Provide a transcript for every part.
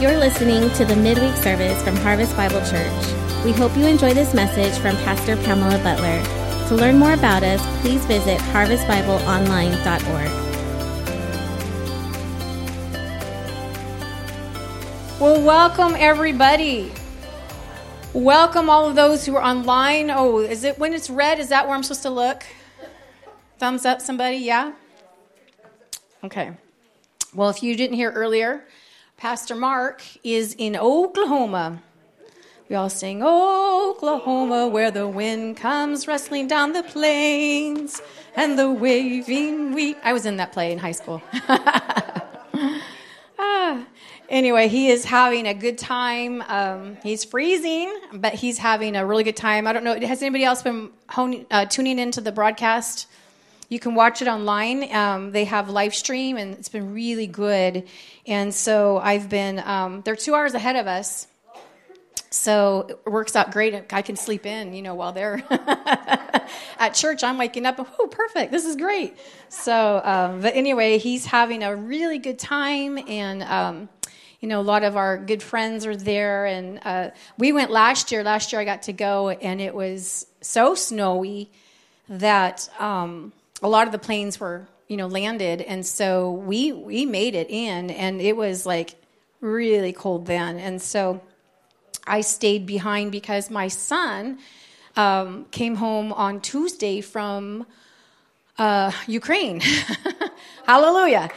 You're listening to the midweek service from Harvest Bible Church. We hope you enjoy this message from Pastor Pamela Butler. To learn more about us, please visit harvestbibleonline.org. Well, welcome everybody. Welcome all of those who are online. Oh, is it when it's red? Is that where I'm supposed to look? Thumbs up, somebody? Yeah? Okay. Well, if you didn't hear earlier, Pastor Mark is in Oklahoma. We all sing, Oklahoma, where the wind comes rustling down the plains and the waving wheat. I was in that play in high school. ah, anyway, he is having a good time. Um, he's freezing, but he's having a really good time. I don't know, has anybody else been honing, uh, tuning into the broadcast? You can watch it online. Um, they have live stream, and it's been really good. And so I've been, um, they're two hours ahead of us. So it works out great. I can sleep in, you know, while they're at church. I'm waking up oh, perfect. This is great. So, um, but anyway, he's having a really good time. And, um, you know, a lot of our good friends are there. And uh, we went last year. Last year I got to go, and it was so snowy that um, a lot of the planes were you know landed and so we we made it in and it was like really cold then. And so i stayed behind because my son um, came home on tuesday from uh, ukraine. Hallelujah.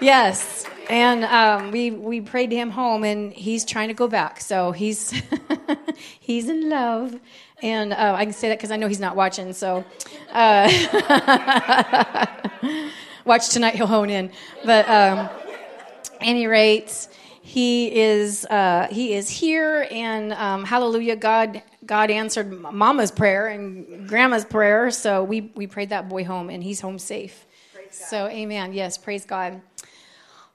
Yes. And um, we we prayed him home and he's trying to go back. So he's he's in love and uh, I can say that because I know he's not watching. So, uh, watch tonight, he'll hone in. But um, any rate, he is uh, he is here, and um, Hallelujah! God God answered Mama's prayer and Grandma's prayer, so we we prayed that boy home, and he's home safe. So, Amen. Yes, praise God.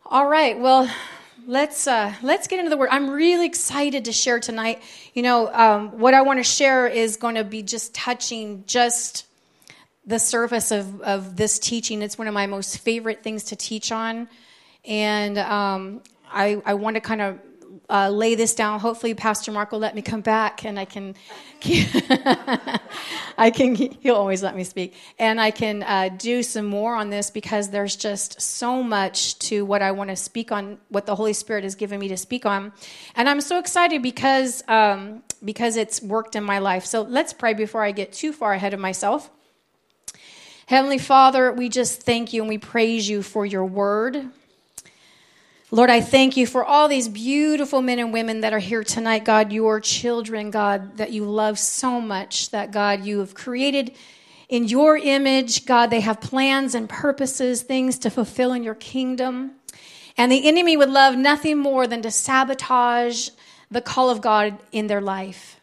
All right. Well let's uh, let's get into the word. I'm really excited to share tonight. You know, um, what I want to share is going to be just touching just the surface of of this teaching. It's one of my most favorite things to teach on, and um, I I want to kind of uh, lay this down. Hopefully, Pastor Mark will let me come back, and I can, I can. He'll always let me speak, and I can uh, do some more on this because there's just so much to what I want to speak on, what the Holy Spirit has given me to speak on, and I'm so excited because um, because it's worked in my life. So let's pray before I get too far ahead of myself. Heavenly Father, we just thank you and we praise you for your word. Lord, I thank you for all these beautiful men and women that are here tonight, God, your children, God, that you love so much, that God, you have created in your image. God, they have plans and purposes, things to fulfill in your kingdom. And the enemy would love nothing more than to sabotage the call of God in their life.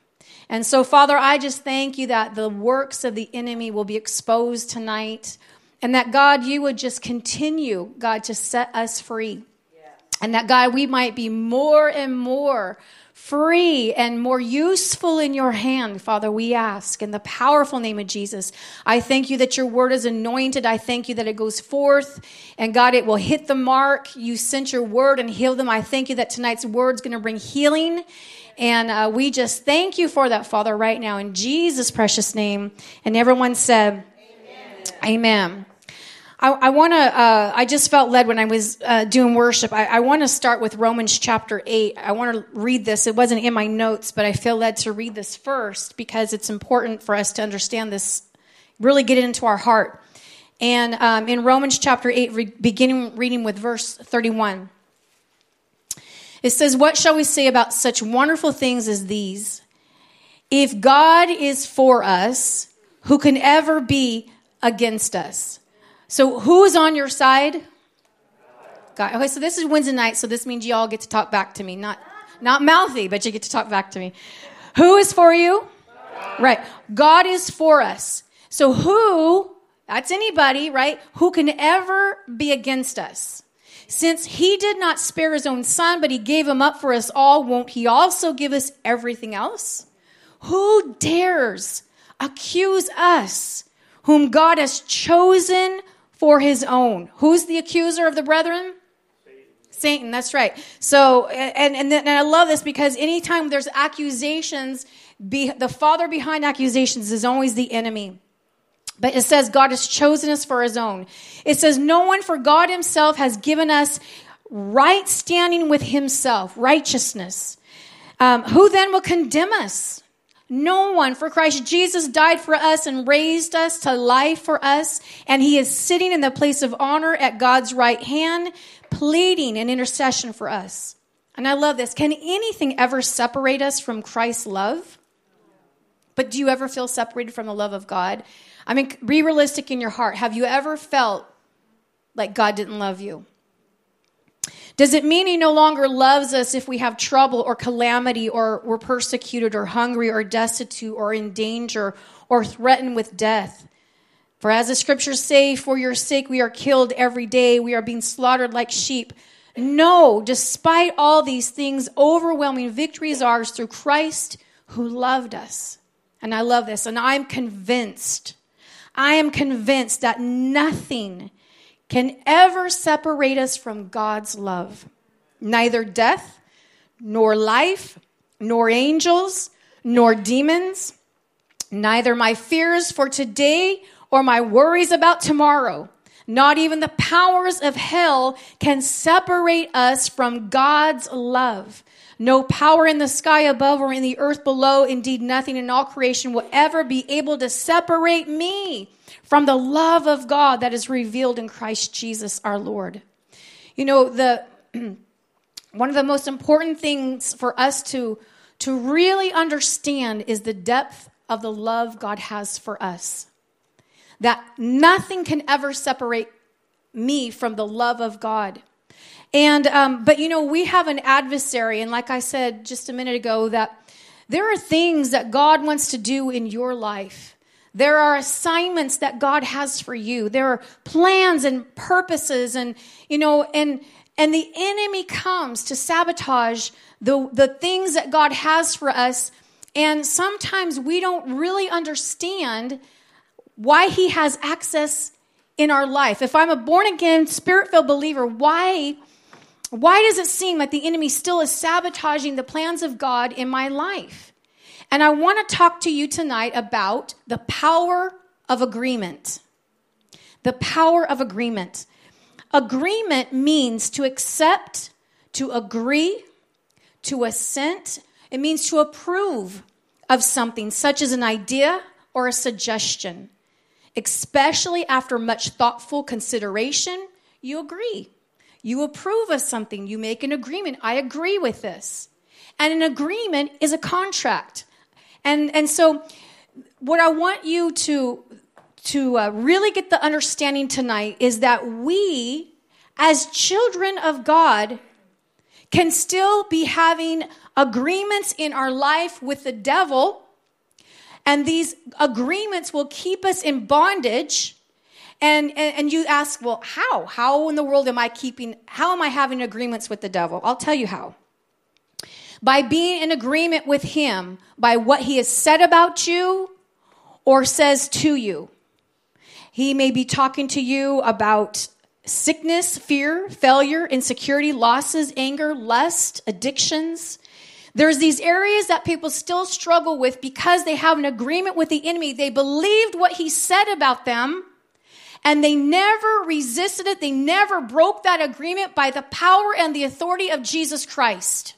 And so, Father, I just thank you that the works of the enemy will be exposed tonight and that, God, you would just continue, God, to set us free. And that, God, we might be more and more free and more useful in your hand, Father, we ask in the powerful name of Jesus. I thank you that your word is anointed. I thank you that it goes forth and God, it will hit the mark. You sent your word and heal them. I thank you that tonight's word is going to bring healing. And uh, we just thank you for that, Father, right now in Jesus' precious name. And everyone said, Amen. Amen. I, I want to, uh, I just felt led when I was uh, doing worship. I, I want to start with Romans chapter 8. I want to read this. It wasn't in my notes, but I feel led to read this first because it's important for us to understand this, really get it into our heart. And um, in Romans chapter 8, re- beginning reading with verse 31, it says, What shall we say about such wonderful things as these? If God is for us, who can ever be against us? So who is on your side? God. Okay, so this is Wednesday night, so this means you all get to talk back to me. Not not mouthy, but you get to talk back to me. Who is for you? Right. God is for us. So who, that's anybody, right? Who can ever be against us? Since he did not spare his own son, but he gave him up for us all, won't he also give us everything else? Who dares accuse us, whom God has chosen for his own. Who's the accuser of the brethren? Satan. That's right. So, and, and, and I love this because anytime there's accusations, be, the father behind accusations is always the enemy. But it says God has chosen us for his own. It says no one for God himself has given us right standing with himself, righteousness. Um, who then will condemn us? No one, for Christ Jesus died for us and raised us to life for us, and he is sitting in the place of honor at God's right hand, pleading an intercession for us. And I love this. Can anything ever separate us from Christ's love? But do you ever feel separated from the love of God? I mean, be realistic in your heart. Have you ever felt like God didn't love you? Does it mean he no longer loves us if we have trouble or calamity or we're persecuted or hungry or destitute or in danger or threatened with death? For as the scriptures say, for your sake we are killed every day, we are being slaughtered like sheep. No, despite all these things, overwhelming victory is ours through Christ who loved us. And I love this, and I'm convinced, I am convinced that nothing can ever separate us from God's love. Neither death, nor life, nor angels, nor demons, neither my fears for today or my worries about tomorrow. Not even the powers of hell can separate us from God's love. No power in the sky above or in the earth below, indeed, nothing in all creation will ever be able to separate me from the love of God that is revealed in Christ Jesus our Lord. You know, the one of the most important things for us to to really understand is the depth of the love God has for us. That nothing can ever separate me from the love of God. And um, but you know, we have an adversary, and like I said just a minute ago, that there are things that God wants to do in your life there are assignments that God has for you. There are plans and purposes and, you know, and, and the enemy comes to sabotage the, the things that God has for us. And sometimes we don't really understand why he has access in our life. If I'm a born again, spirit filled believer, why, why does it seem like the enemy still is sabotaging the plans of God in my life? And I want to talk to you tonight about the power of agreement. The power of agreement. Agreement means to accept, to agree, to assent. It means to approve of something, such as an idea or a suggestion. Especially after much thoughtful consideration, you agree. You approve of something. You make an agreement. I agree with this. And an agreement is a contract. And, and so, what I want you to, to uh, really get the understanding tonight is that we, as children of God, can still be having agreements in our life with the devil. And these agreements will keep us in bondage. And, and, and, you ask, well, how? How in the world am I keeping, how am I having agreements with the devil? I'll tell you how by being in agreement with Him by what He has said about you or says to you. He may be talking to you about sickness, fear, failure, insecurity, losses, anger, lust, addictions. There's these areas that people still struggle with because they have an agreement with the enemy. They believed what he said about them and they never resisted it. They never broke that agreement by the power and the authority of Jesus Christ.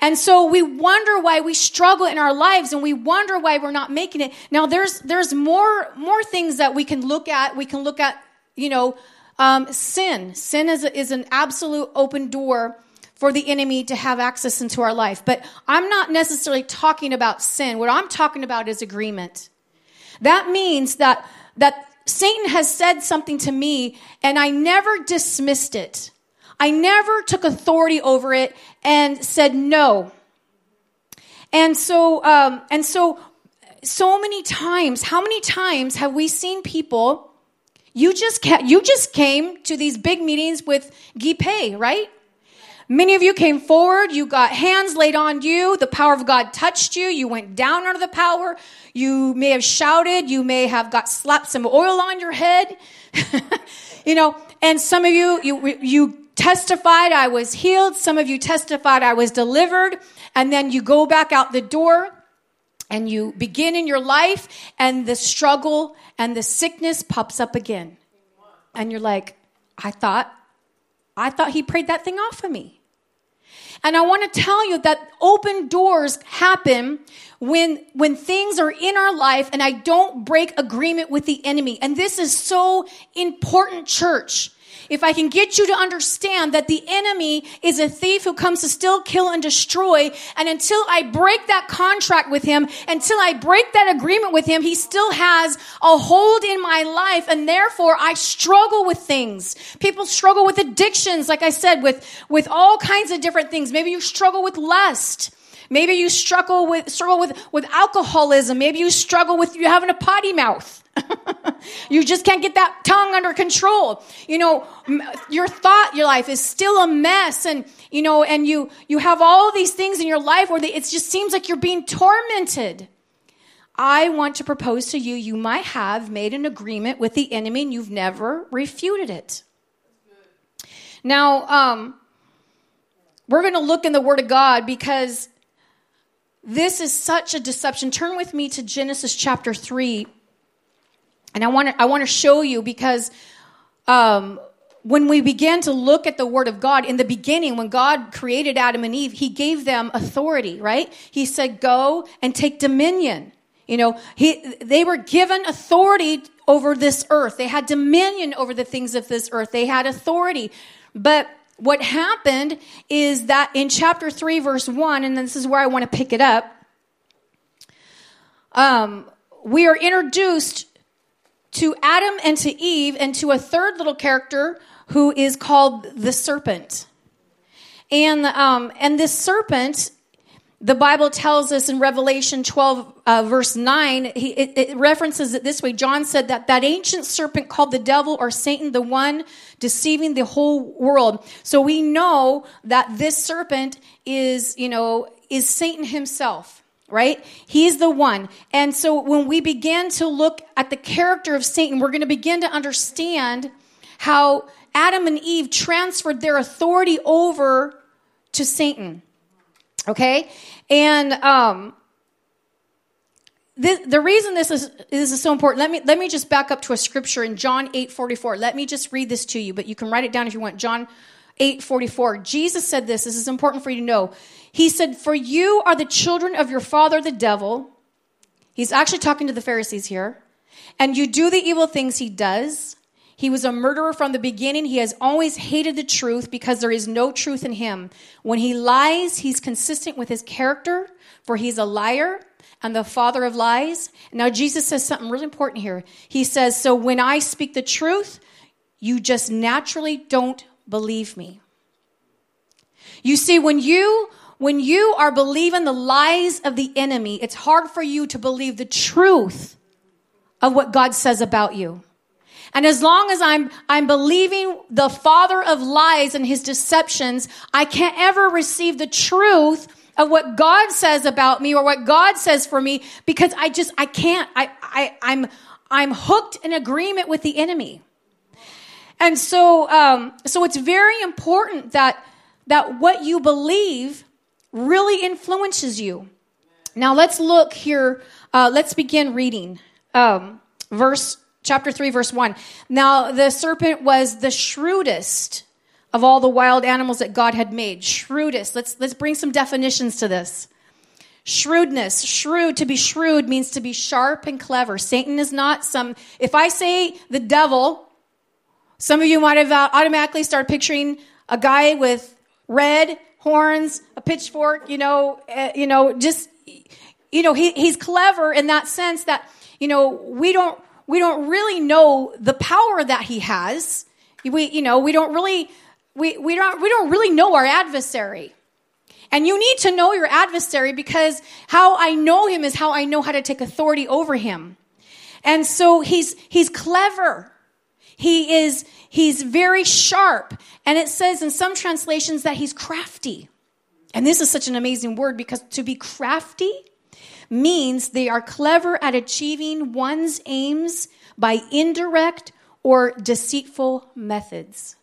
And so we wonder why we struggle in our lives and we wonder why we're not making it. Now there's, there's more, more things that we can look at. We can look at, you know, um, sin. Sin is, is an absolute open door for the enemy to have access into our life. But I'm not necessarily talking about sin. What I'm talking about is agreement. That means that, that Satan has said something to me and I never dismissed it. I never took authority over it and said no. And so, um, and so, so many times, how many times have we seen people? You just ca- you just came to these big meetings with Gipe, right? Many of you came forward, you got hands laid on you, the power of God touched you, you went down under the power, you may have shouted, you may have got slapped some oil on your head. you know, and some of you you you testified I was healed. Some of you testified I was delivered. And then you go back out the door and you begin in your life and the struggle and the sickness pops up again. And you're like, I thought, I thought he prayed that thing off of me. And I want to tell you that open doors happen when, when things are in our life and I don't break agreement with the enemy. And this is so important, church if I can get you to understand that the enemy is a thief who comes to steal, kill, and destroy, and until I break that contract with him, until I break that agreement with him, he still has a hold in my life, and therefore I struggle with things. People struggle with addictions, like I said, with, with all kinds of different things. Maybe you struggle with lust. Maybe you struggle with struggle with, with alcoholism. Maybe you struggle with you having a potty mouth. you just can't get that tongue under control. You know, your thought, your life is still a mess and you know, and you you have all these things in your life where they, it just seems like you're being tormented. I want to propose to you you might have made an agreement with the enemy and you've never refuted it. Now, um, we're going to look in the Word of God because this is such a deception. Turn with me to Genesis chapter 3. And I want to I want to show you because um, when we began to look at the word of God in the beginning, when God created Adam and Eve, he gave them authority, right? He said, go and take dominion. You know, he, they were given authority over this earth. They had dominion over the things of this earth. They had authority. But what happened is that in chapter 3, verse 1, and this is where I want to pick it up, um, we are introduced to Adam and to Eve and to a third little character who is called the serpent. And, um, and this serpent, the Bible tells us in Revelation 12, uh, verse 9, he, it, it references it this way. John said that that ancient serpent called the devil or Satan, the one deceiving the whole world. So we know that this serpent is, you know, is Satan himself right? He's the one. And so when we begin to look at the character of Satan, we're going to begin to understand how Adam and Eve transferred their authority over to Satan. Okay? And um, this, the reason this is, this is so important, let me, let me just back up to a scripture in John 8 44. Let me just read this to you, but you can write it down if you want. John 8 44. Jesus said this. This is important for you to know. He said, For you are the children of your father, the devil. He's actually talking to the Pharisees here. And you do the evil things he does. He was a murderer from the beginning. He has always hated the truth because there is no truth in him. When he lies, he's consistent with his character, for he's a liar and the father of lies. Now, Jesus says something really important here. He says, So when I speak the truth, you just naturally don't believe me. You see, when you when you are believing the lies of the enemy, it's hard for you to believe the truth of what God says about you. And as long as I'm, I'm believing the father of lies and his deceptions, I can't ever receive the truth of what God says about me or what God says for me because I just, I can't, I, I, I'm, I'm hooked in agreement with the enemy. And so, um, so it's very important that, that what you believe really influences you. Now let's look here. Uh, let's begin reading. Um, verse chapter 3, verse 1. Now, the serpent was the shrewdest of all the wild animals that God had made. Shrewdest. Let's, let's bring some definitions to this. Shrewdness. Shrewd. To be shrewd means to be sharp and clever. Satan is not some, if I say the devil, some of you might have automatically start picturing a guy with red horns, a pitchfork, you know, uh, you know, just, you know, he, he's clever in that sense that, you know, we don't, we don't really know the power that he has. We, you know, we don't really, we, we don't, we don't really know our adversary. And you need to know your adversary because how I know him is how I know how to take authority over him. And so he's, he's clever. He is, he's very sharp. And it says in some translations that he's crafty. And this is such an amazing word because to be crafty means they are clever at achieving one's aims by indirect or deceitful methods.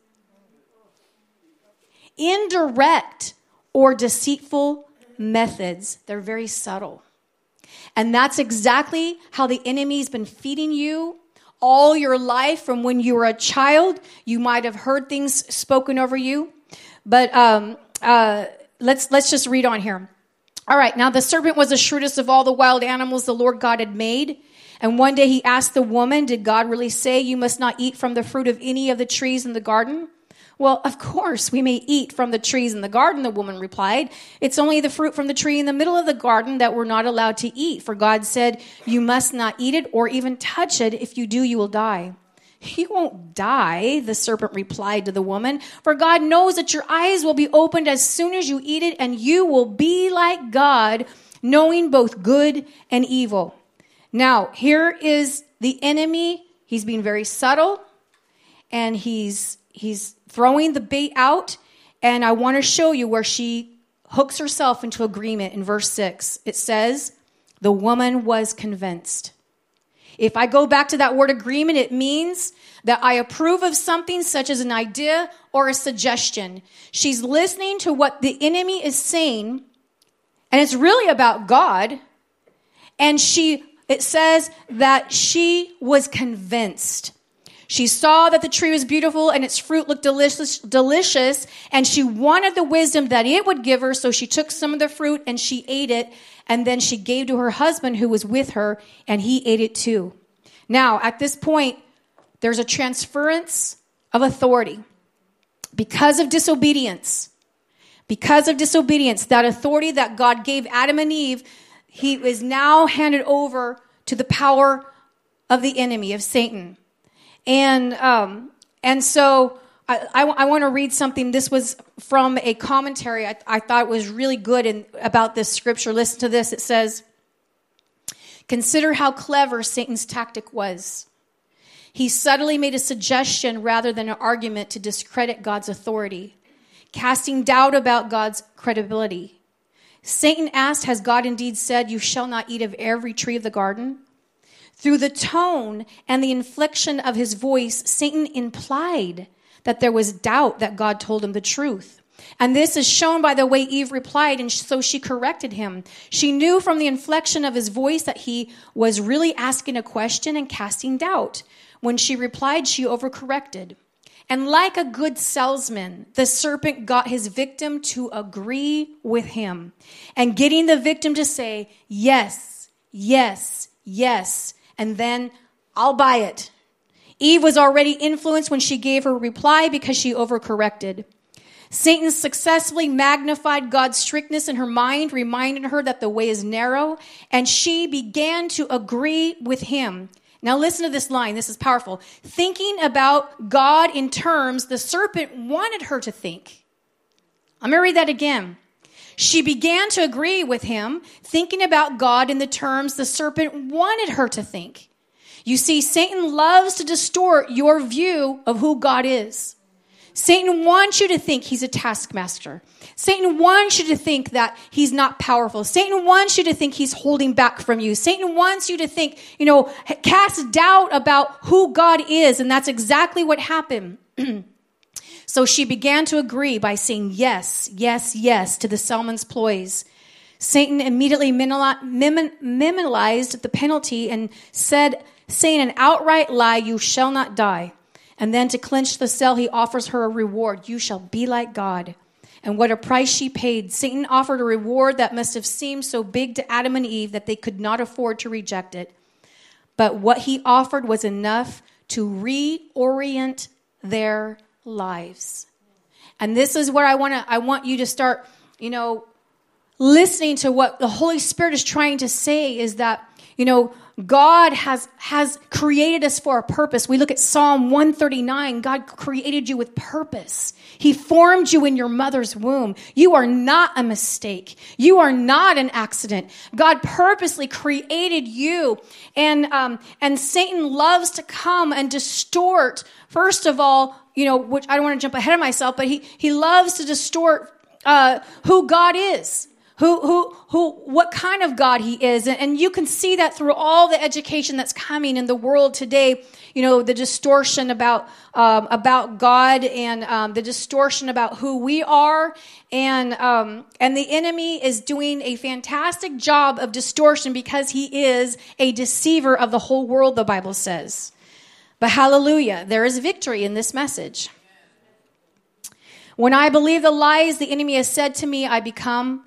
indirect or deceitful methods. They're very subtle. And that's exactly how the enemy's been feeding you all your life from when you were a child. You might have heard things spoken over you. But um, uh, let's, let's just read on here. All right, now the serpent was the shrewdest of all the wild animals the Lord God had made. And one day he asked the woman, Did God really say you must not eat from the fruit of any of the trees in the garden? Well, of course, we may eat from the trees in the garden, the woman replied. It's only the fruit from the tree in the middle of the garden that we're not allowed to eat. For God said, You must not eat it or even touch it. If you do, you will die. You won't die, the serpent replied to the woman, for God knows that your eyes will be opened as soon as you eat it, and you will be like God, knowing both good and evil. Now, here is the enemy. He's being very subtle and he's he's throwing the bait out and I want to show you where she hooks herself into agreement in verse 6. It says, "The woman was convinced." If I go back to that word agreement, it means that I approve of something such as an idea or a suggestion. She's listening to what the enemy is saying, and it's really about God. And she it says that she was convinced. She saw that the tree was beautiful and its fruit looked delicious, delicious, and she wanted the wisdom that it would give her, so she took some of the fruit and she ate it, and then she gave to her husband who was with her, and he ate it too. Now, at this point, there's a transference of authority. Because of disobedience, because of disobedience, that authority that God gave Adam and Eve he is now handed over to the power of the enemy, of Satan. And, um, and so I, I, I want to read something. This was from a commentary I, I thought was really good in, about this scripture. Listen to this. It says, Consider how clever Satan's tactic was. He subtly made a suggestion rather than an argument to discredit God's authority, casting doubt about God's credibility. Satan asked, Has God indeed said, You shall not eat of every tree of the garden? Through the tone and the inflection of his voice, Satan implied that there was doubt that God told him the truth. And this is shown by the way Eve replied, and so she corrected him. She knew from the inflection of his voice that he was really asking a question and casting doubt. When she replied, she overcorrected. And like a good salesman, the serpent got his victim to agree with him and getting the victim to say, yes, yes, yes, and then I'll buy it. Eve was already influenced when she gave her reply because she overcorrected. Satan successfully magnified God's strictness in her mind, reminding her that the way is narrow, and she began to agree with him. Now, listen to this line. This is powerful. Thinking about God in terms the serpent wanted her to think. I'm going to read that again. She began to agree with him, thinking about God in the terms the serpent wanted her to think. You see, Satan loves to distort your view of who God is. Satan wants you to think he's a taskmaster. Satan wants you to think that he's not powerful. Satan wants you to think he's holding back from you. Satan wants you to think, you know, cast doubt about who God is. And that's exactly what happened. so she began to agree by saying yes, yes, yes to the Salmon's ploys. Satan immediately minimalized the penalty and said, saying an outright lie, you shall not die. And then to clinch the sell, he offers her a reward. You shall be like God. And what a price she paid. Satan offered a reward that must have seemed so big to Adam and Eve that they could not afford to reject it. But what he offered was enough to reorient their lives. And this is where I want to I want you to start, you know, listening to what the Holy Spirit is trying to say is that, you know, God has, has created us for a purpose. We look at Psalm 139. God created you with purpose. He formed you in your mother's womb. You are not a mistake. You are not an accident. God purposely created you. And, um, and Satan loves to come and distort, first of all, you know, which I don't want to jump ahead of myself, but he, he loves to distort, uh, who God is who, who, who, what kind of God he is. And, you can see that through all the education that's coming in the world today. You know, the distortion about, um, about God and um, the distortion about who we are. And, um, and the enemy is doing a fantastic job of distortion because he is a deceiver of the whole world, the Bible says. But hallelujah, there is victory in this message. When I believe the lies the enemy has said to me, I become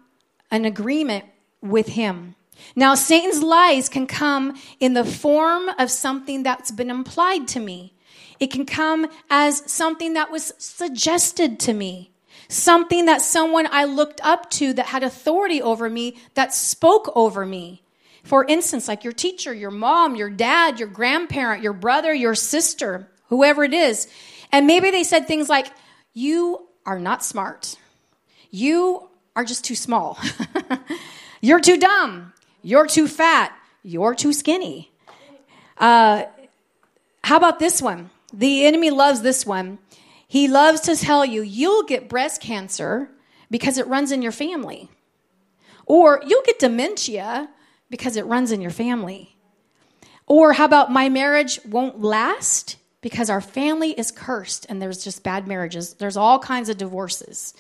an agreement with him. Now, Satan's lies can come in the form of something that's been implied to me. It can come as something that was suggested to me, something that someone I looked up to that had authority over me, that spoke over me. For instance, like your teacher, your mom, your dad, your grandparent, your brother, your sister, whoever it is. And maybe they said things like, You are not smart. You are just too small. You're too dumb. You're too fat. You're too skinny. Uh, how about this one? The enemy loves this one. He loves to tell you you'll get breast cancer because it runs in your family, or you'll get dementia because it runs in your family. Or how about my marriage won't last because our family is cursed and there's just bad marriages. There's all kinds of divorces.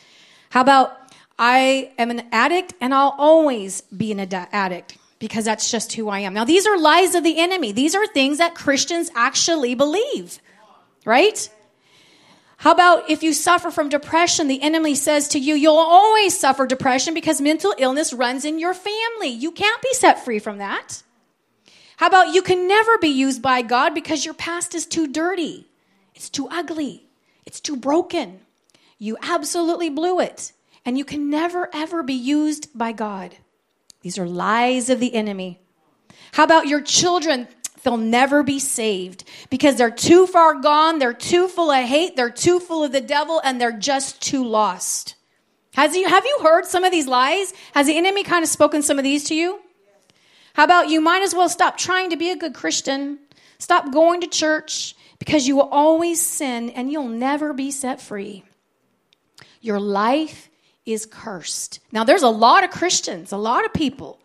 How about I am an addict and I'll always be an ad- addict because that's just who I am. Now, these are lies of the enemy. These are things that Christians actually believe, right? How about if you suffer from depression, the enemy says to you, you'll always suffer depression because mental illness runs in your family. You can't be set free from that. How about you can never be used by God because your past is too dirty, it's too ugly, it's too broken. You absolutely blew it and you can never, ever be used by God. These are lies of the enemy. How about your children? They'll never be saved because they're too far gone, they're too full of hate, they're too full of the devil, and they're just too lost. Has you, have you heard some of these lies? Has the enemy kind of spoken some of these to you? How about you might as well stop trying to be a good Christian, stop going to church because you will always sin and you'll never be set free. Your life is cursed. Now, there's a lot of Christians, a lot of people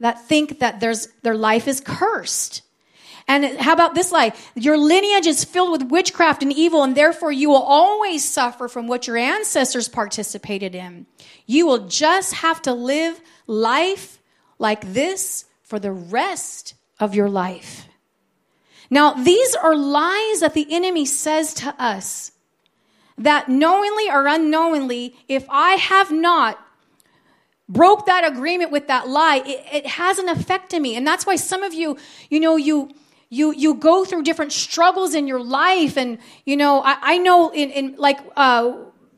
that think that there's, their life is cursed. And how about this lie? Your lineage is filled with witchcraft and evil, and therefore you will always suffer from what your ancestors participated in. You will just have to live life like this for the rest of your life. Now, these are lies that the enemy says to us that knowingly or unknowingly, if I have not broke that agreement with that lie, it, it has an effect on me. And that's why some of you, you know, you you you go through different struggles in your life. And, you know, I, I know in, in like uh,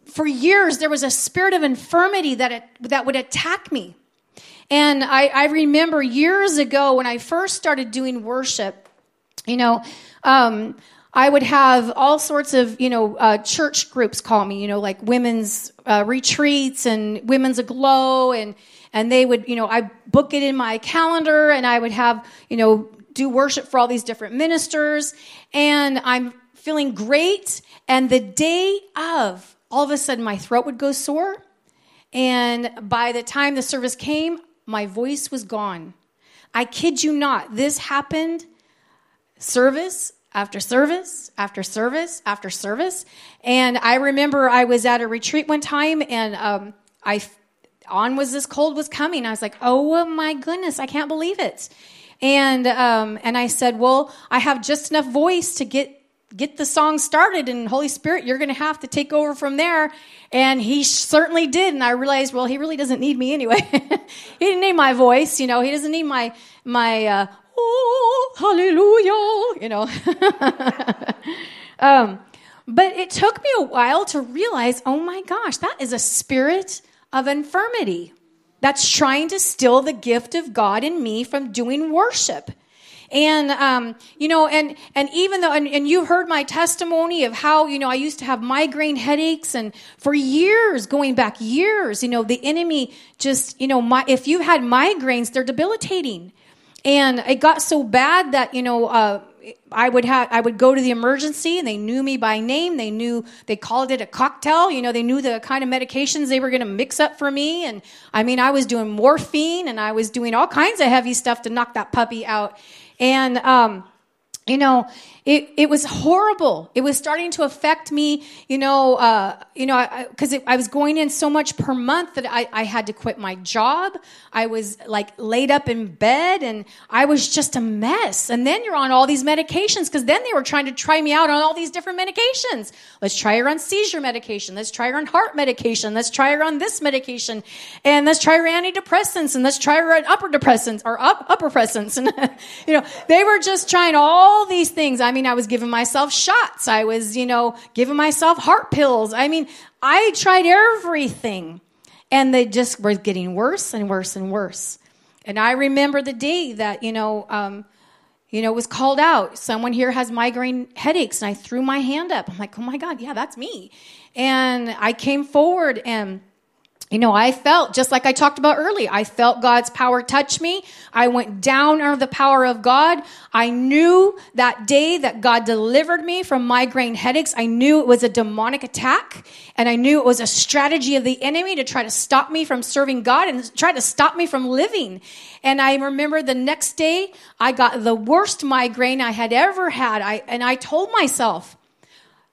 for years there was a spirit of infirmity that it, that would attack me. And I, I remember years ago when I first started doing worship, you know, um, I would have all sorts of, you know, uh, church groups call me, you know, like women's uh, retreats and women's aglow, and and they would, you know, I book it in my calendar, and I would have, you know, do worship for all these different ministers, and I'm feeling great, and the day of, all of a sudden, my throat would go sore, and by the time the service came, my voice was gone. I kid you not, this happened service after service after service after service. And I remember I was at a retreat one time and um, I on was this cold was coming. I was like, oh my goodness, I can't believe it. And um, and I said, well, I have just enough voice to get get the song started and holy spirit you're going to have to take over from there and he certainly did and i realized well he really doesn't need me anyway he didn't need my voice you know he doesn't need my my uh, oh, hallelujah, you know. um, but it took me a while to realize, oh my gosh, that is a spirit of infirmity that's trying to steal the gift of God in me from doing worship. And, um, you know, and, and even though, and, and you heard my testimony of how, you know, I used to have migraine headaches and for years, going back years, you know, the enemy just, you know, my, if you had migraines, they're debilitating. And it got so bad that, you know, uh, I would have, I would go to the emergency and they knew me by name. They knew, they called it a cocktail. You know, they knew the kind of medications they were going to mix up for me. And I mean, I was doing morphine and I was doing all kinds of heavy stuff to knock that puppy out. And, um, you know, it, it was horrible. It was starting to affect me, you know, uh, you know, because I, I, I, was going in so much per month that I, I had to quit my job. I was like laid up in bed and I was just a mess. And then you're on all these medications because then they were trying to try me out on all these different medications. Let's try her on seizure medication. Let's try her on heart medication. Let's try her on this medication. And let's try her antidepressants and let's try her on upper depressants or up, upper pressants. And, you know, they were just trying all these things. I mean, mean, I was giving myself shots. I was, you know, giving myself heart pills. I mean, I tried everything. And they just were getting worse and worse and worse. And I remember the day that, you know, um, you know, was called out. Someone here has migraine headaches. And I threw my hand up. I'm like, oh my God, yeah, that's me. And I came forward and you know, I felt, just like I talked about earlier, I felt God's power touch me. I went down under the power of God. I knew that day that God delivered me from migraine headaches. I knew it was a demonic attack and I knew it was a strategy of the enemy to try to stop me from serving God and try to stop me from living. And I remember the next day I got the worst migraine I had ever had. I, and I told myself,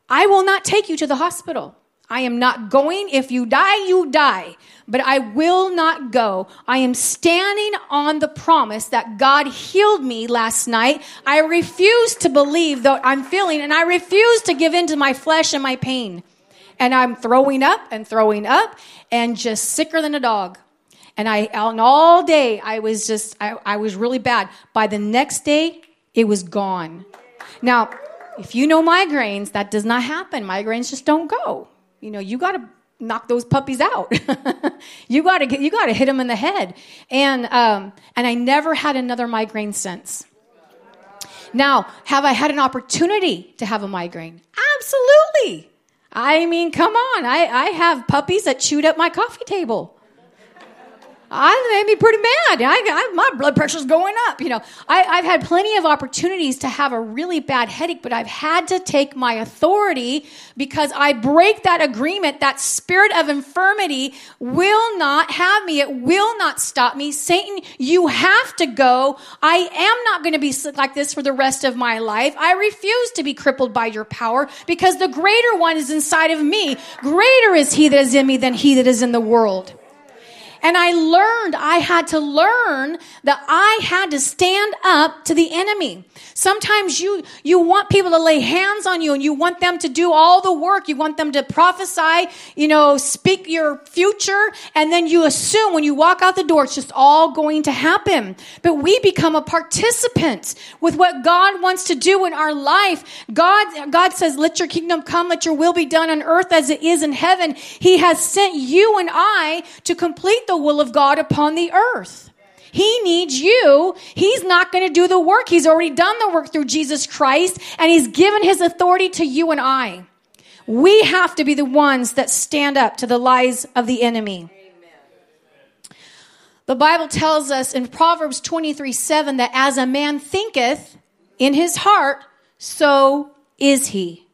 I will not take you to the hospital. I am not going. If you die, you die. But I will not go. I am standing on the promise that God healed me last night. I refuse to believe that I'm feeling, and I refuse to give in to my flesh and my pain. And I'm throwing up and throwing up and just sicker than a dog. And I, and all day, I was just, I, I was really bad. By the next day, it was gone. Now, if you know migraines, that does not happen. Migraines just don't go. You know, you got to knock those puppies out. you got to you got to hit them in the head. And um, and I never had another migraine since. Now, have I had an opportunity to have a migraine? Absolutely. I mean, come on. I, I have puppies that chewed up my coffee table. I made me pretty mad. I, I, my blood pressure's going up. You know, I, have had plenty of opportunities to have a really bad headache, but I've had to take my authority because I break that agreement. That spirit of infirmity will not have me. It will not stop me. Satan, you have to go. I am not going to be like this for the rest of my life. I refuse to be crippled by your power because the greater one is inside of me. Greater is he that is in me than he that is in the world. And I learned, I had to learn that I had to stand up to the enemy. Sometimes you, you want people to lay hands on you and you want them to do all the work. You want them to prophesy, you know, speak your future. And then you assume when you walk out the door, it's just all going to happen. But we become a participant with what God wants to do in our life. God, God says, let your kingdom come, let your will be done on earth as it is in heaven. He has sent you and I to complete the the will of God upon the earth. He needs you. He's not going to do the work. He's already done the work through Jesus Christ, and He's given His authority to you and I. We have to be the ones that stand up to the lies of the enemy. The Bible tells us in Proverbs 23 7 that as a man thinketh in his heart, so is he.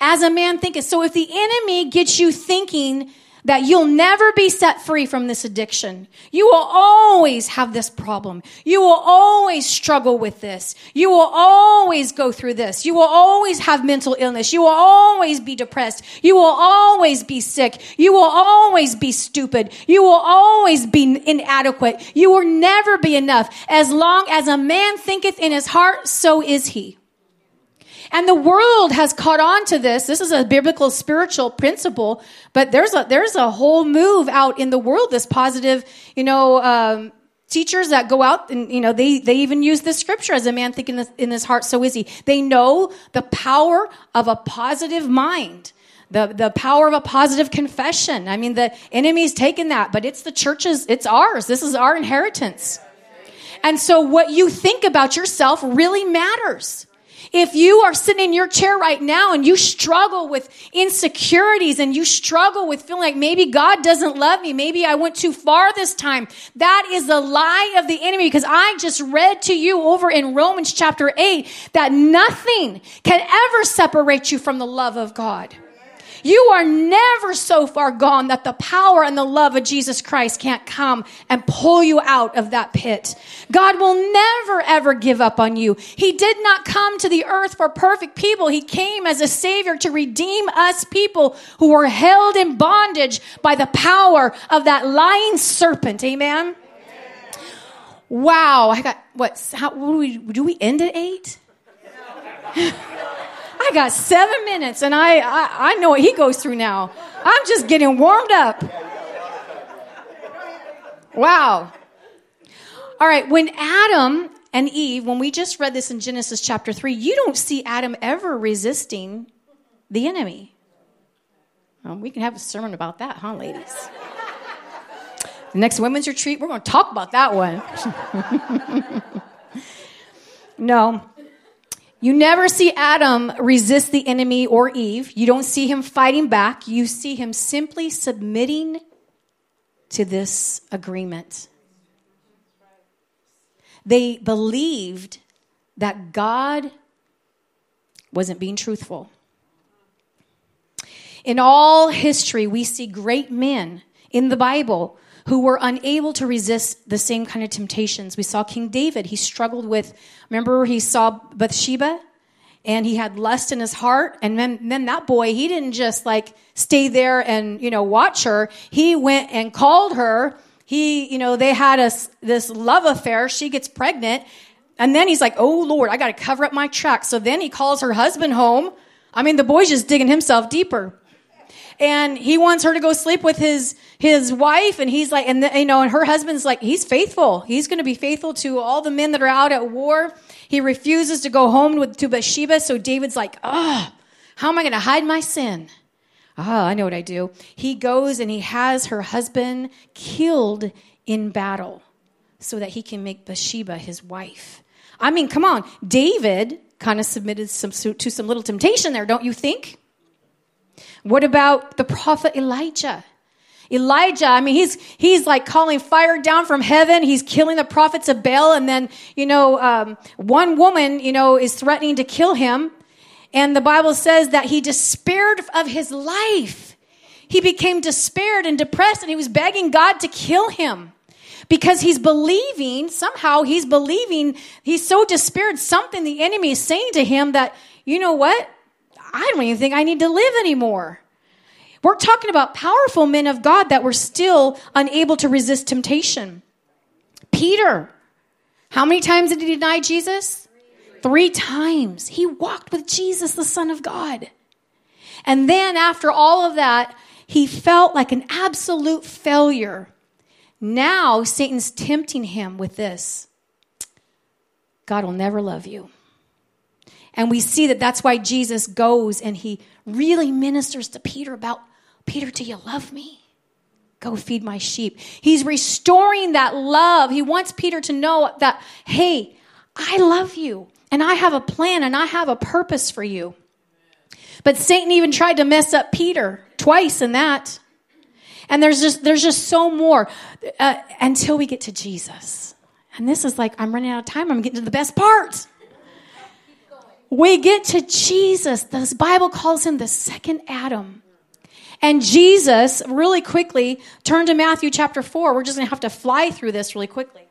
As a man thinketh. So if the enemy gets you thinking that you'll never be set free from this addiction. You will always have this problem. You will always struggle with this. You will always go through this. You will always have mental illness. You will always be depressed. You will always be sick. You will always be stupid. You will always be inadequate. You will never be enough. As long as a man thinketh in his heart, so is he. And the world has caught on to this. This is a biblical spiritual principle, but there's a, there's a whole move out in the world, this positive, you know, um, teachers that go out and, you know, they, they even use this scripture as a man thinking in, his heart, so is he. They know the power of a positive mind the, the power of a positive confession. I mean, the enemy's taken that, but it's the church's, it's ours. This is our inheritance. And so what you think about yourself really matters. If you are sitting in your chair right now and you struggle with insecurities and you struggle with feeling like maybe God doesn't love me, maybe I went too far this time, that is the lie of the enemy because I just read to you over in Romans chapter 8 that nothing can ever separate you from the love of God. You are never so far gone that the power and the love of Jesus Christ can't come and pull you out of that pit. God will never ever give up on you. He did not come to the earth for perfect people. He came as a savior to redeem us people who were held in bondage by the power of that lying serpent. Amen. Wow, I got what? How do we do? We end at eight. I got seven minutes and I, I, I know what he goes through now. I'm just getting warmed up. Wow. All right, when Adam and Eve, when we just read this in Genesis chapter 3, you don't see Adam ever resisting the enemy. Well, we can have a sermon about that, huh, ladies? The next women's retreat, we're going to talk about that one. no, you never see Adam resist the enemy or Eve. You don't see him fighting back. You see him simply submitting to this agreement. They believed that God wasn't being truthful. In all history, we see great men in the Bible who were unable to resist the same kind of temptations. We saw King David. He struggled with, remember, he saw Bathsheba and he had lust in his heart. And then, then that boy, he didn't just like stay there and, you know, watch her. He went and called her. He, you know, they had a, this love affair. She gets pregnant. And then he's like, oh Lord, I got to cover up my tracks. So then he calls her husband home. I mean, the boy's just digging himself deeper and he wants her to go sleep with his his wife and he's like and the, you know and her husband's like he's faithful. He's going to be faithful to all the men that are out at war. He refuses to go home with to bathsheba. So david's like oh how am i going to hide my sin? Oh i know what i do. He goes and he has her husband killed in battle so that he can make bathsheba his wife. I mean come on. David kind of submitted some, to some little temptation there don't you think what about the prophet Elijah? Elijah, I mean, he's, he's like calling fire down from heaven. He's killing the prophets of Baal. And then, you know, um, one woman, you know, is threatening to kill him. And the Bible says that he despaired of his life. He became despaired and depressed and he was begging God to kill him because he's believing, somehow he's believing, he's so despaired, something the enemy is saying to him that, you know what? I don't even think I need to live anymore. We're talking about powerful men of God that were still unable to resist temptation. Peter, how many times did he deny Jesus? Three times. He walked with Jesus, the Son of God. And then after all of that, he felt like an absolute failure. Now Satan's tempting him with this God will never love you. And we see that that's why Jesus goes and he really ministers to Peter about Peter, do you love me? Go feed my sheep. He's restoring that love. He wants Peter to know that, hey, I love you and I have a plan and I have a purpose for you. But Satan even tried to mess up Peter twice in that. And there's just there's just so more uh, until we get to Jesus. And this is like I'm running out of time. I'm getting to the best part. We get to Jesus. The Bible calls him the second Adam. And Jesus, really quickly, turn to Matthew chapter 4. We're just going to have to fly through this really quickly.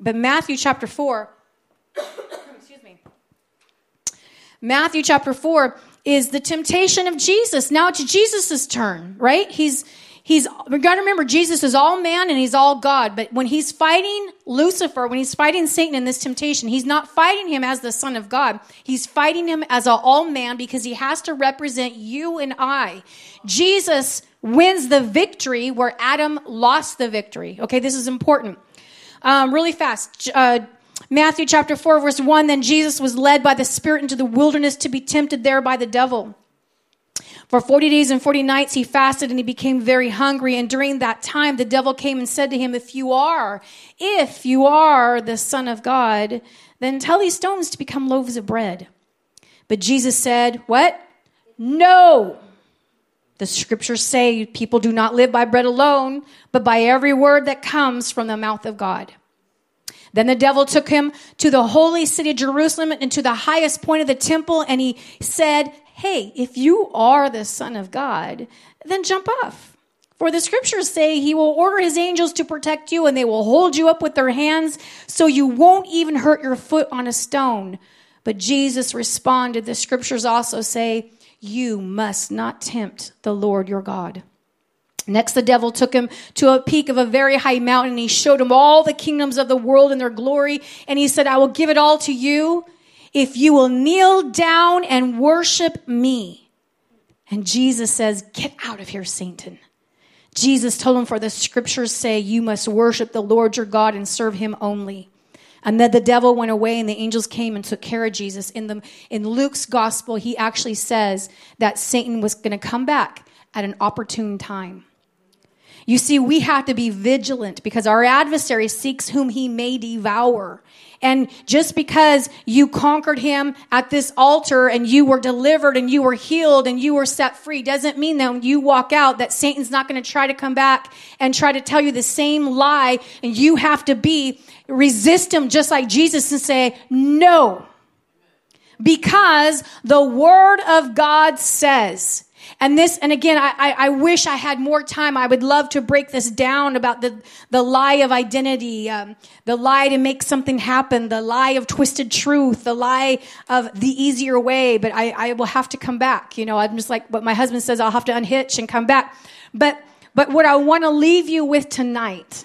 But Matthew chapter 4, excuse me. Matthew chapter 4 is the temptation of Jesus. Now it's Jesus' turn, right? He's he's we got to remember Jesus is all man and he's all God. But when he's fighting Lucifer, when he's fighting Satan in this temptation, he's not fighting him as the son of God. He's fighting him as an all man because he has to represent you and I. Jesus wins the victory where Adam lost the victory. Okay, this is important. Um, really fast. Uh, Matthew chapter 4, verse 1 Then Jesus was led by the Spirit into the wilderness to be tempted there by the devil. For 40 days and 40 nights he fasted and he became very hungry. And during that time, the devil came and said to him, If you are, if you are the Son of God, then tell these stones to become loaves of bread. But Jesus said, What? No. The scriptures say people do not live by bread alone, but by every word that comes from the mouth of God. Then the devil took him to the holy city of Jerusalem and to the highest point of the temple, and he said, Hey, if you are the Son of God, then jump off. For the scriptures say he will order his angels to protect you, and they will hold you up with their hands so you won't even hurt your foot on a stone. But Jesus responded, The scriptures also say, You must not tempt the Lord your God. Next, the devil took him to a peak of a very high mountain and he showed him all the kingdoms of the world and their glory. And he said, I will give it all to you if you will kneel down and worship me. And Jesus says, Get out of here, Satan. Jesus told him, For the scriptures say, You must worship the Lord your God and serve him only. And then the devil went away and the angels came and took care of Jesus. In, the, in Luke's gospel, he actually says that Satan was going to come back at an opportune time. You see, we have to be vigilant because our adversary seeks whom he may devour. And just because you conquered him at this altar and you were delivered and you were healed and you were set free doesn't mean that when you walk out that Satan's not going to try to come back and try to tell you the same lie and you have to be resist him just like Jesus and say no. Because the word of God says and this, and again, I, I, wish I had more time. I would love to break this down about the, the lie of identity, um, the lie to make something happen, the lie of twisted truth, the lie of the easier way. But I, I will have to come back. You know, I'm just like what my husband says, I'll have to unhitch and come back. But, but what I want to leave you with tonight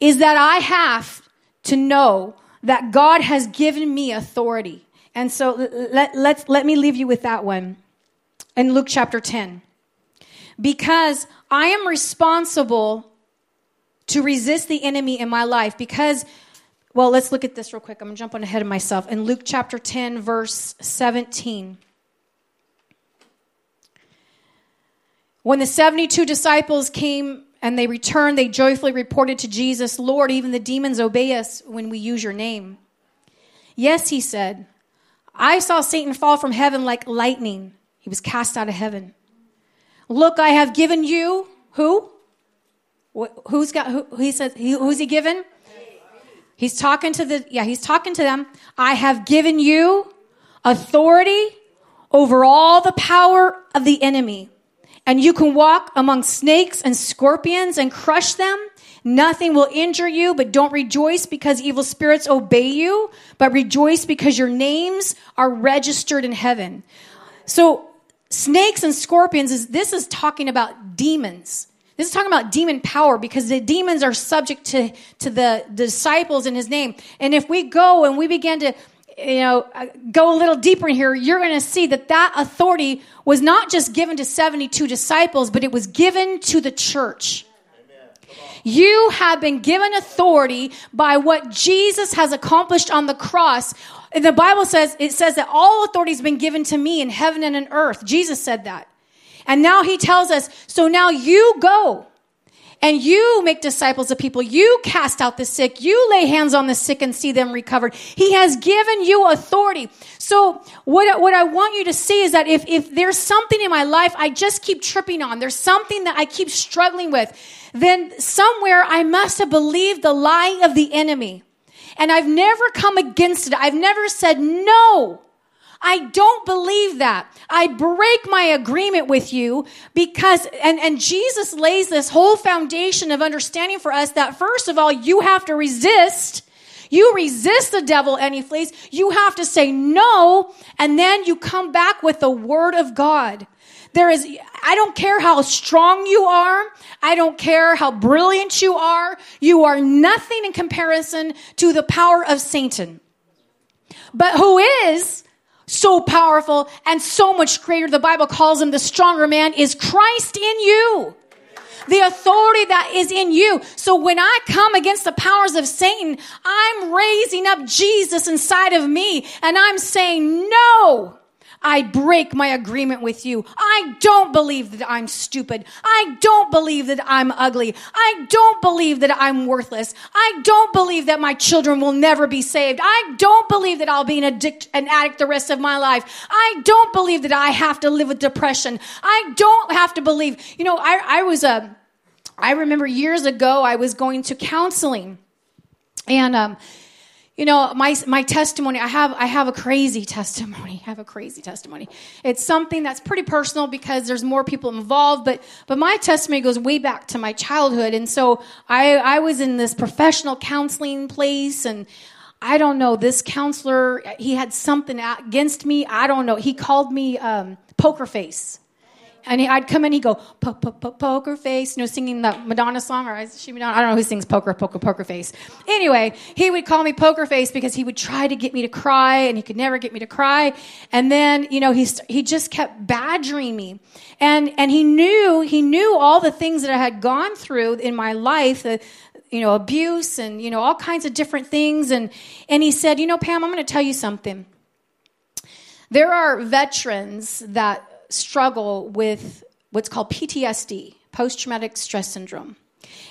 is that I have to know that God has given me authority. And so let, let, let me leave you with that one in Luke chapter 10. Because I am responsible to resist the enemy in my life because well, let's look at this real quick. I'm going to jump on ahead of myself. In Luke chapter 10, verse 17. When the 72 disciples came and they returned, they joyfully reported to Jesus, Lord, even the demons obey us when we use your name. Yes, he said, I saw Satan fall from heaven like lightning. He was cast out of heaven. Look, I have given you who? Who's got who? He says, who's he given? He's talking to the yeah. He's talking to them. I have given you authority over all the power of the enemy, and you can walk among snakes and scorpions and crush them. Nothing will injure you, but don't rejoice because evil spirits obey you, but rejoice because your names are registered in heaven. So snakes and scorpions is this is talking about demons. This is talking about demon power because the demons are subject to, to the disciples in his name. And if we go and we begin to, you know, uh, go a little deeper in here, you're going to see that that authority was not just given to 72 disciples, but it was given to the church. You have been given authority by what Jesus has accomplished on the cross the Bible says, it says that all authority has been given to me in heaven and in earth. Jesus said that. And now he tells us, so now you go and you make disciples of people. You cast out the sick. You lay hands on the sick and see them recovered. He has given you authority. So what, what I want you to see is that if, if there's something in my life I just keep tripping on, there's something that I keep struggling with, then somewhere I must have believed the lie of the enemy. And I've never come against it. I've never said, no, I don't believe that. I break my agreement with you because, and, and Jesus lays this whole foundation of understanding for us that first of all, you have to resist. You resist the devil and he flees. You have to say no, and then you come back with the word of God. There is, I don't care how strong you are. I don't care how brilliant you are. You are nothing in comparison to the power of Satan. But who is so powerful and so much greater, the Bible calls him the stronger man, is Christ in you the authority that is in you. So when I come against the powers of Satan, I'm raising up Jesus inside of me and I'm saying, no, I break my agreement with you. I don't believe that I'm stupid. I don't believe that I'm ugly. I don't believe that I'm worthless. I don't believe that my children will never be saved. I don't believe that I'll be an addict, an addict the rest of my life. I don't believe that I have to live with depression. I don't have to believe, you know, I, I was a, I remember years ago, I was going to counseling and, um, you know my my testimony i have i have a crazy testimony. I have a crazy testimony. It's something that's pretty personal because there's more people involved but but my testimony goes way back to my childhood. And so i i was in this professional counseling place and i don't know this counselor he had something against me. I don't know. He called me um, poker face and I'd come in, he'd go, poker face, you know, singing that Madonna song, or is she Madonna? I don't know who sings poker, poker, poker face. Anyway, he would call me poker face because he would try to get me to cry, and he could never get me to cry. And then, you know, he, he just kept badgering me. And, and he knew, he knew all the things that I had gone through in my life, the, you know, abuse and, you know, all kinds of different things. And, and he said, you know, Pam, I'm going to tell you something. There are veterans that struggle with what's called PTSD, post traumatic stress syndrome.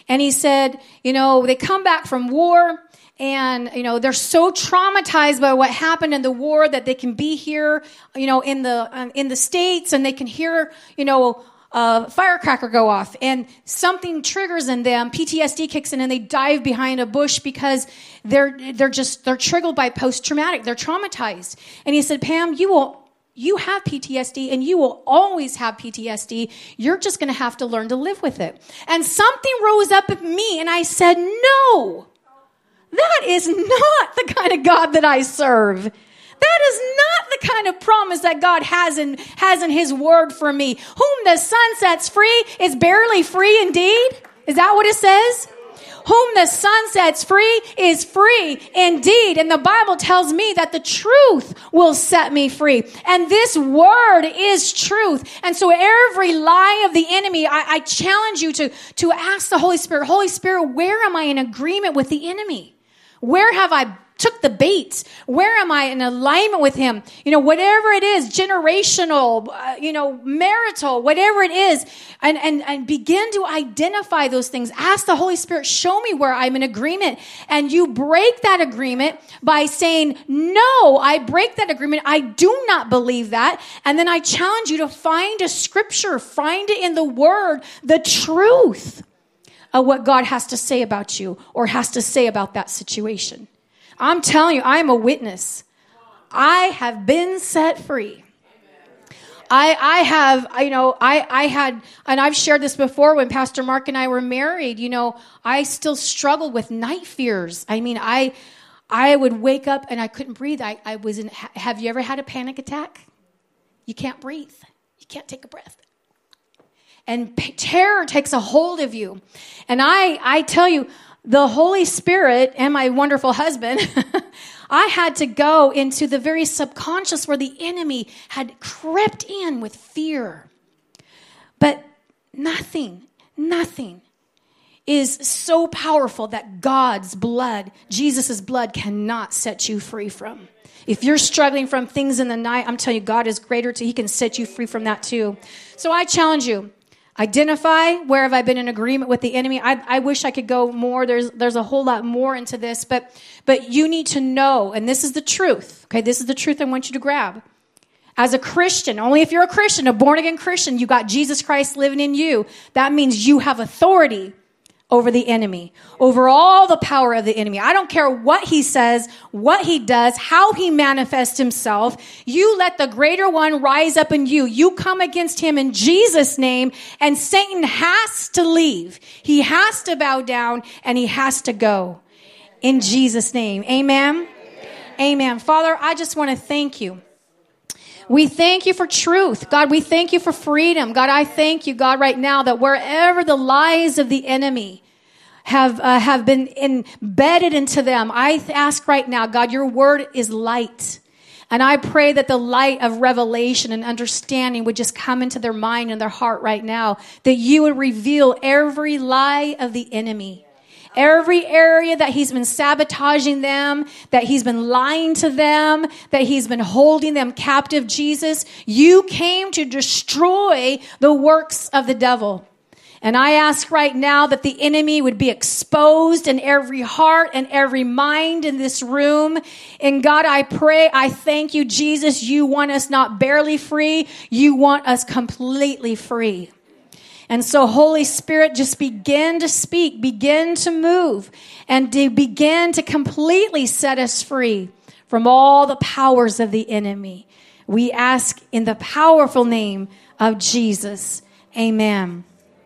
And he said, you know, they come back from war and you know they're so traumatized by what happened in the war that they can be here you know in the um, in the states and they can hear you know a firecracker go off and something triggers in them ptsd kicks in and they dive behind a bush because they're they're just they're triggered by post traumatic they're traumatized and he said pam you will you have PTSD and you will always have PTSD. You're just going to have to learn to live with it. And something rose up in me and I said, no, that is not the kind of God that I serve. That is not the kind of promise that God has in, has in his word for me. Whom the Son sets free is barely free indeed. Is that what it says? Whom the Son sets free is free indeed. And the Bible tells me that the truth will set me free. And this word is truth. And so every lie of the enemy, I, I challenge you to, to ask the Holy Spirit, Holy Spirit, where am I in agreement with the enemy? Where have I took the bait? Where am I in alignment with him? You know, whatever it is, generational, uh, you know, marital, whatever it is, and, and, and begin to identify those things. Ask the Holy Spirit, show me where I'm in agreement. And you break that agreement by saying, no, I break that agreement. I do not believe that. And then I challenge you to find a scripture, find it in the word, the truth of what God has to say about you or has to say about that situation. I'm telling you, I'm a witness. I have been set free. I, I have, you know, I, I had, and I've shared this before when Pastor Mark and I were married, you know, I still struggled with night fears. I mean, I, I would wake up and I couldn't breathe. I, I was in, have you ever had a panic attack? You can't breathe. You can't take a breath. And terror takes a hold of you. And I, I tell you, the Holy Spirit and my wonderful husband, I had to go into the very subconscious where the enemy had crept in with fear. But nothing, nothing is so powerful that God's blood, Jesus' blood, cannot set you free from. If you're struggling from things in the night, I'm telling you, God is greater to He can set you free from that too. So I challenge you identify where have i been in agreement with the enemy. I, I, wish i could go more. There's there's a whole lot more into this but but you need to know and this is the truth okay? This is the truth i want you to grab. As a christian only if you're a christian a born again christian you got jesus christ living in you that means you have authority over the enemy, over all the power of the enemy. I don't care what he says, what he does, how he manifests himself. You let the greater one rise up in you. You come against him in Jesus' name, and Satan has to leave. He has to bow down and he has to go in Jesus' name. Amen. Amen. Amen. Father, I just want to thank you. We thank you for truth. God, we thank you for freedom. God, I thank you, God, right now that wherever the lies of the enemy, have uh, have been embedded into them. I ask right now, God, your word is light. And I pray that the light of revelation and understanding would just come into their mind and their heart right now, that you would reveal every lie of the enemy Every area that he's been sabotaging them, that he's been lying to them, that he's been holding them captive, Jesus, you came to destroy the works of the devil. And I ask right now that the enemy would be exposed in every heart and every mind in this room. And God, I pray, I thank you, Jesus. You want us not barely free. You want us completely free. And so, Holy Spirit, just begin to speak, begin to move, and to begin to completely set us free from all the powers of the enemy. We ask in the powerful name of Jesus. Amen.